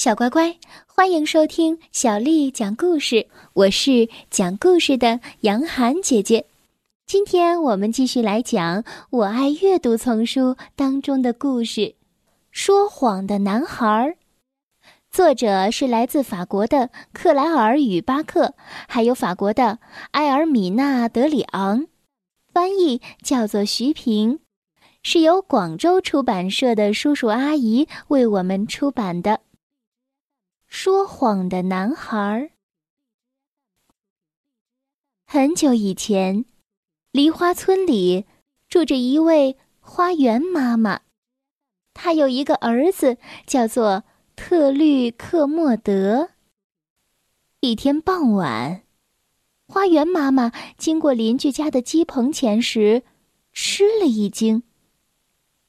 小乖乖，欢迎收听小丽讲故事。我是讲故事的杨涵姐姐。今天我们继续来讲《我爱阅读》丛书当中的故事，《说谎的男孩》。作者是来自法国的克莱尔与巴克，还有法国的埃尔米娜德里昂，翻译叫做徐平，是由广州出版社的叔叔阿姨为我们出版的。说谎的男孩。很久以前，梨花村里住着一位花园妈妈，她有一个儿子，叫做特律克莫德。一天傍晚，花园妈妈经过邻居家的鸡棚前时，吃了一惊。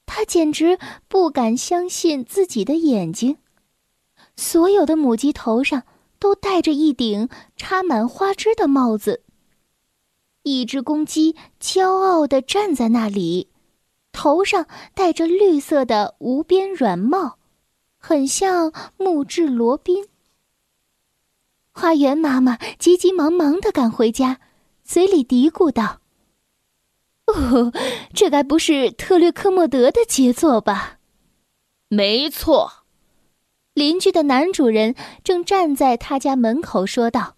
她简直不敢相信自己的眼睛。所有的母鸡头上都戴着一顶插满花枝的帽子。一只公鸡骄傲地站在那里，头上戴着绿色的无边软帽，很像木质罗宾。花园妈妈急急忙忙地赶回家，嘴里嘀咕道：“哦，这该不是特略克莫德的杰作吧？”“没错。”邻居的男主人正站在他家门口，说道：“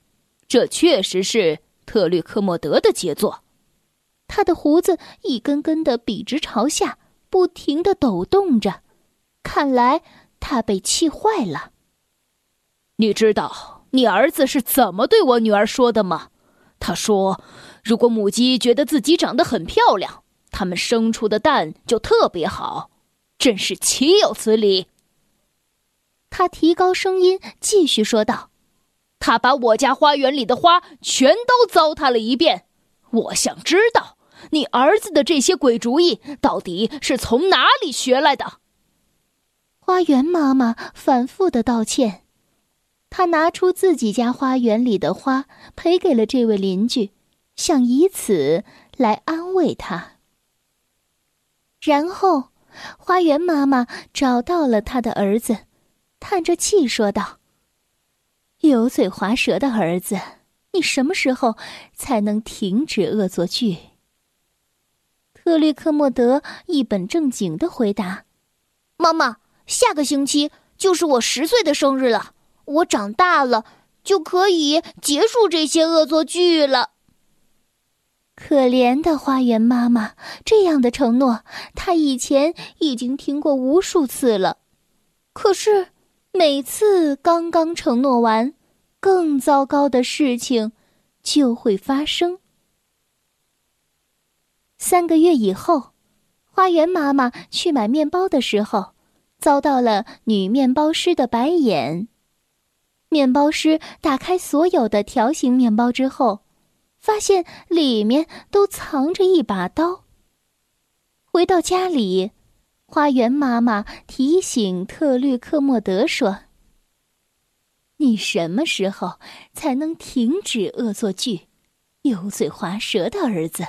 这确实是特律克莫德的杰作。”他的胡子一根根的笔直朝下，不停的抖动着，看来他被气坏了。你知道你儿子是怎么对我女儿说的吗？他说：“如果母鸡觉得自己长得很漂亮，它们生出的蛋就特别好。”真是岂有此理！他提高声音继续说道：“他把我家花园里的花全都糟蹋了一遍。我想知道，你儿子的这些鬼主意到底是从哪里学来的？”花园妈妈反复的道歉，她拿出自己家花园里的花赔给了这位邻居，想以此来安慰他。然后，花园妈妈找到了他的儿子。叹着气说道：“油嘴滑舌的儿子，你什么时候才能停止恶作剧？”特律克莫德一本正经的回答：“妈妈，下个星期就是我十岁的生日了，我长大了就可以结束这些恶作剧了。”可怜的花园妈妈，这样的承诺，她以前已经听过无数次了，可是。每次刚刚承诺完，更糟糕的事情就会发生。三个月以后，花园妈妈去买面包的时候，遭到了女面包师的白眼。面包师打开所有的条形面包之后，发现里面都藏着一把刀。回到家里。花园妈妈提醒特律克莫德说：“你什么时候才能停止恶作剧，油嘴滑舌的儿子？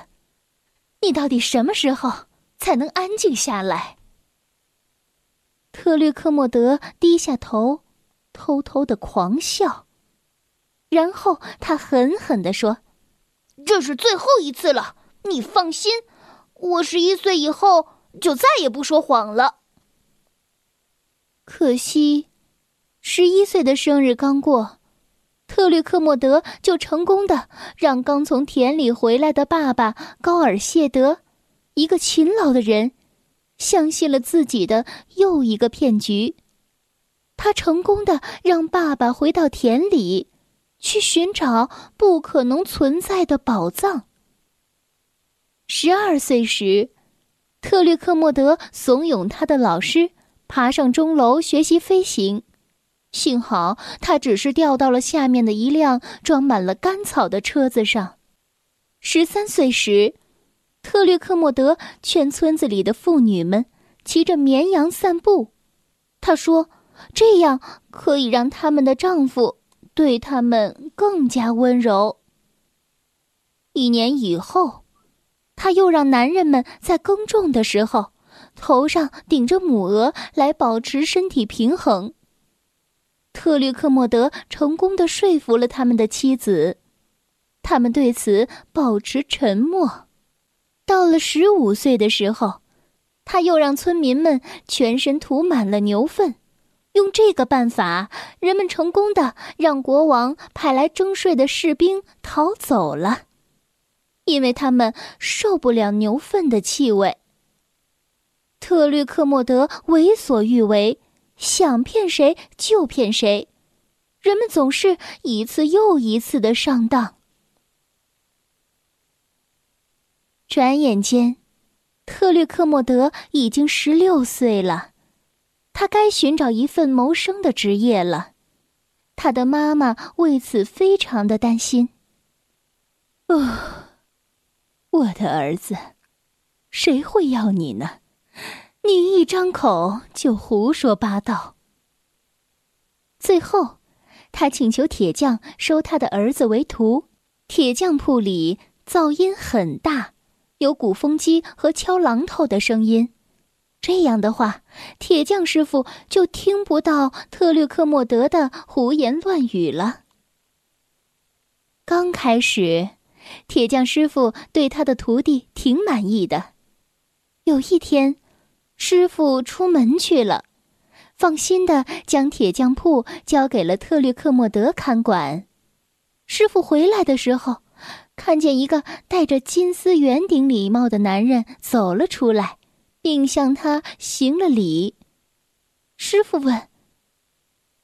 你到底什么时候才能安静下来？”特律克莫德低下头，偷偷的狂笑，然后他狠狠的说：“这是最后一次了，你放心，我十一岁以后。”就再也不说谎了。可惜，十一岁的生日刚过，特律克莫德就成功的让刚从田里回来的爸爸高尔谢德，一个勤劳的人，相信了自己的又一个骗局。他成功的让爸爸回到田里，去寻找不可能存在的宝藏。十二岁时。特律克莫德怂恿他的老师爬上钟楼学习飞行，幸好他只是掉到了下面的一辆装满了干草的车子上。十三岁时，特律克莫德劝村子里的妇女们骑着绵羊散步，他说这样可以让他们的丈夫对他们更加温柔。一年以后。他又让男人们在耕种的时候，头上顶着母鹅来保持身体平衡。特律克莫德成功的说服了他们的妻子，他们对此保持沉默。到了十五岁的时候，他又让村民们全身涂满了牛粪。用这个办法，人们成功的让国王派来征税的士兵逃走了，因为他们受不了牛粪的气味。特律克莫德为所欲为，想骗谁就骗谁，人们总是一次又一次的上当。转眼间，特律克莫德已经十六岁了。他该寻找一份谋生的职业了，他的妈妈为此非常的担心。哦，我的儿子，谁会要你呢？你一张口就胡说八道。最后，他请求铁匠收他的儿子为徒。铁匠铺里噪音很大，有鼓风机和敲榔头的声音。这样的话，铁匠师傅就听不到特律克莫德的胡言乱语了。刚开始，铁匠师傅对他的徒弟挺满意的。有一天，师傅出门去了，放心的将铁匠铺交给了特律克莫德看管。师傅回来的时候，看见一个戴着金丝圆顶礼帽的男人走了出来。并向他行了礼。师傅问：“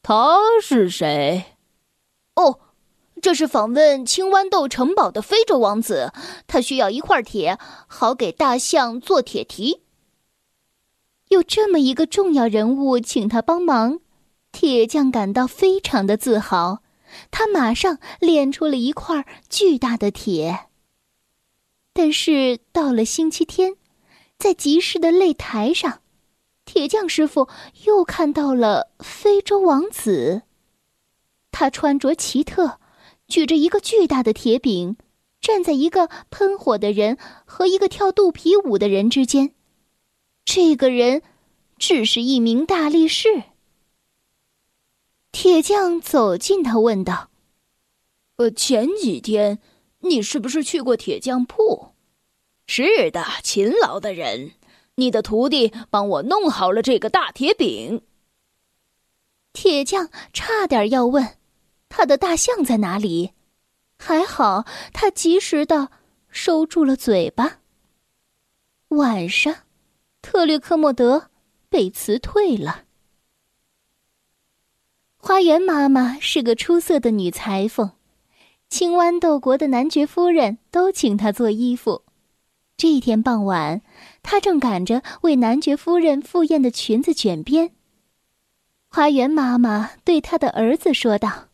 他是谁？”“哦，这是访问青豌豆城堡的非洲王子，他需要一块铁，好给大象做铁蹄。”有这么一个重要人物请他帮忙，铁匠感到非常的自豪。他马上炼出了一块巨大的铁。但是到了星期天。在集市的擂台上，铁匠师傅又看到了非洲王子。他穿着奇特，举着一个巨大的铁饼，站在一个喷火的人和一个跳肚皮舞的人之间。这个人只是一名大力士。铁匠走近他，问道：“呃，前几天你是不是去过铁匠铺？”是的，勤劳的人，你的徒弟帮我弄好了这个大铁饼。铁匠差点要问，他的大象在哪里？还好他及时的收住了嘴巴。晚上，特律克莫德被辞退了。花园妈妈是个出色的女裁缝，青豌豆国的男爵夫人都请她做衣服。这一天傍晚，她正赶着为男爵夫人赴宴的裙子卷边。花园妈妈对她的儿子说道：“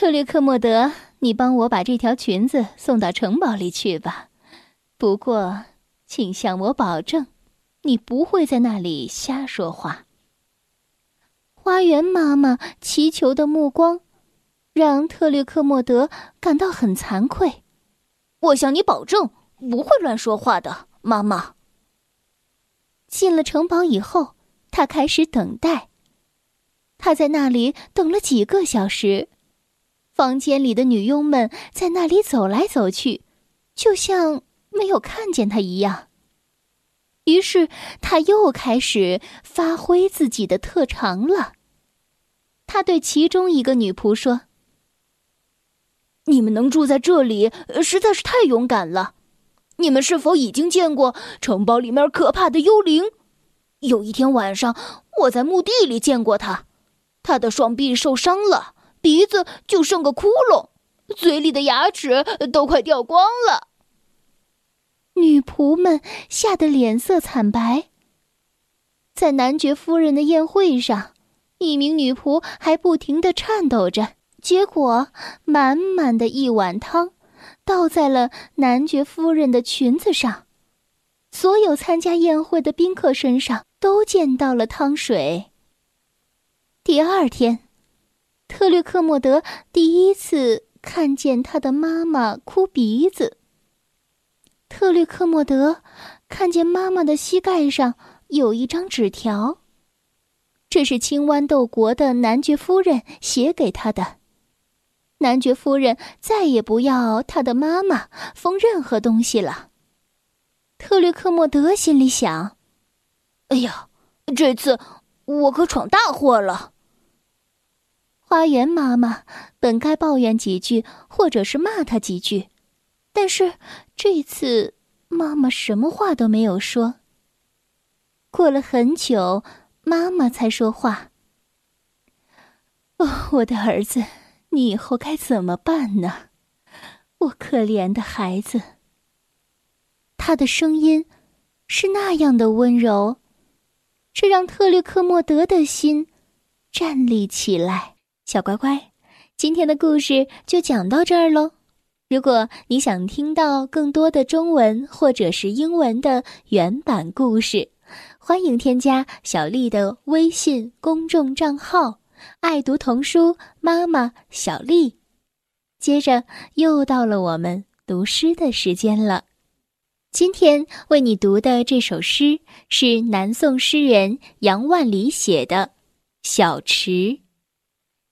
特略克莫德，你帮我把这条裙子送到城堡里去吧。不过，请向我保证，你不会在那里瞎说话。”花园妈妈祈求的目光，让特略克莫德感到很惭愧。我向你保证。不会乱说话的，妈妈。进了城堡以后，他开始等待。他在那里等了几个小时，房间里的女佣们在那里走来走去，就像没有看见他一样。于是他又开始发挥自己的特长了。他对其中一个女仆说：“你们能住在这里，实在是太勇敢了。”你们是否已经见过城堡里面可怕的幽灵？有一天晚上，我在墓地里见过他，他的双臂受伤了，鼻子就剩个窟窿，嘴里的牙齿都快掉光了。女仆们吓得脸色惨白。在男爵夫人的宴会上，一名女仆还不停的颤抖着，结果满满的一碗汤。倒在了男爵夫人的裙子上，所有参加宴会的宾客身上都溅到了汤水。第二天，特律克莫德第一次看见他的妈妈哭鼻子。特律克莫德看见妈妈的膝盖上有一张纸条：“这是青豌豆国的男爵夫人写给他的。男爵夫人再也不要他的妈妈封任何东西了。特略克莫德心里想：“哎呀，这次我可闯大祸了。”花园妈妈本该抱怨几句，或者是骂他几句，但是这次妈妈什么话都没有说。过了很久，妈妈才说话：“哦，我的儿子。”你以后该怎么办呢？我可怜的孩子。他的声音是那样的温柔，这让特律克莫德的心站立起来。小乖乖，今天的故事就讲到这儿喽。如果你想听到更多的中文或者是英文的原版故事，欢迎添加小丽的微信公众账号。爱读童书，妈妈小丽。接着又到了我们读诗的时间了。今天为你读的这首诗是南宋诗人杨万里写的《小池》。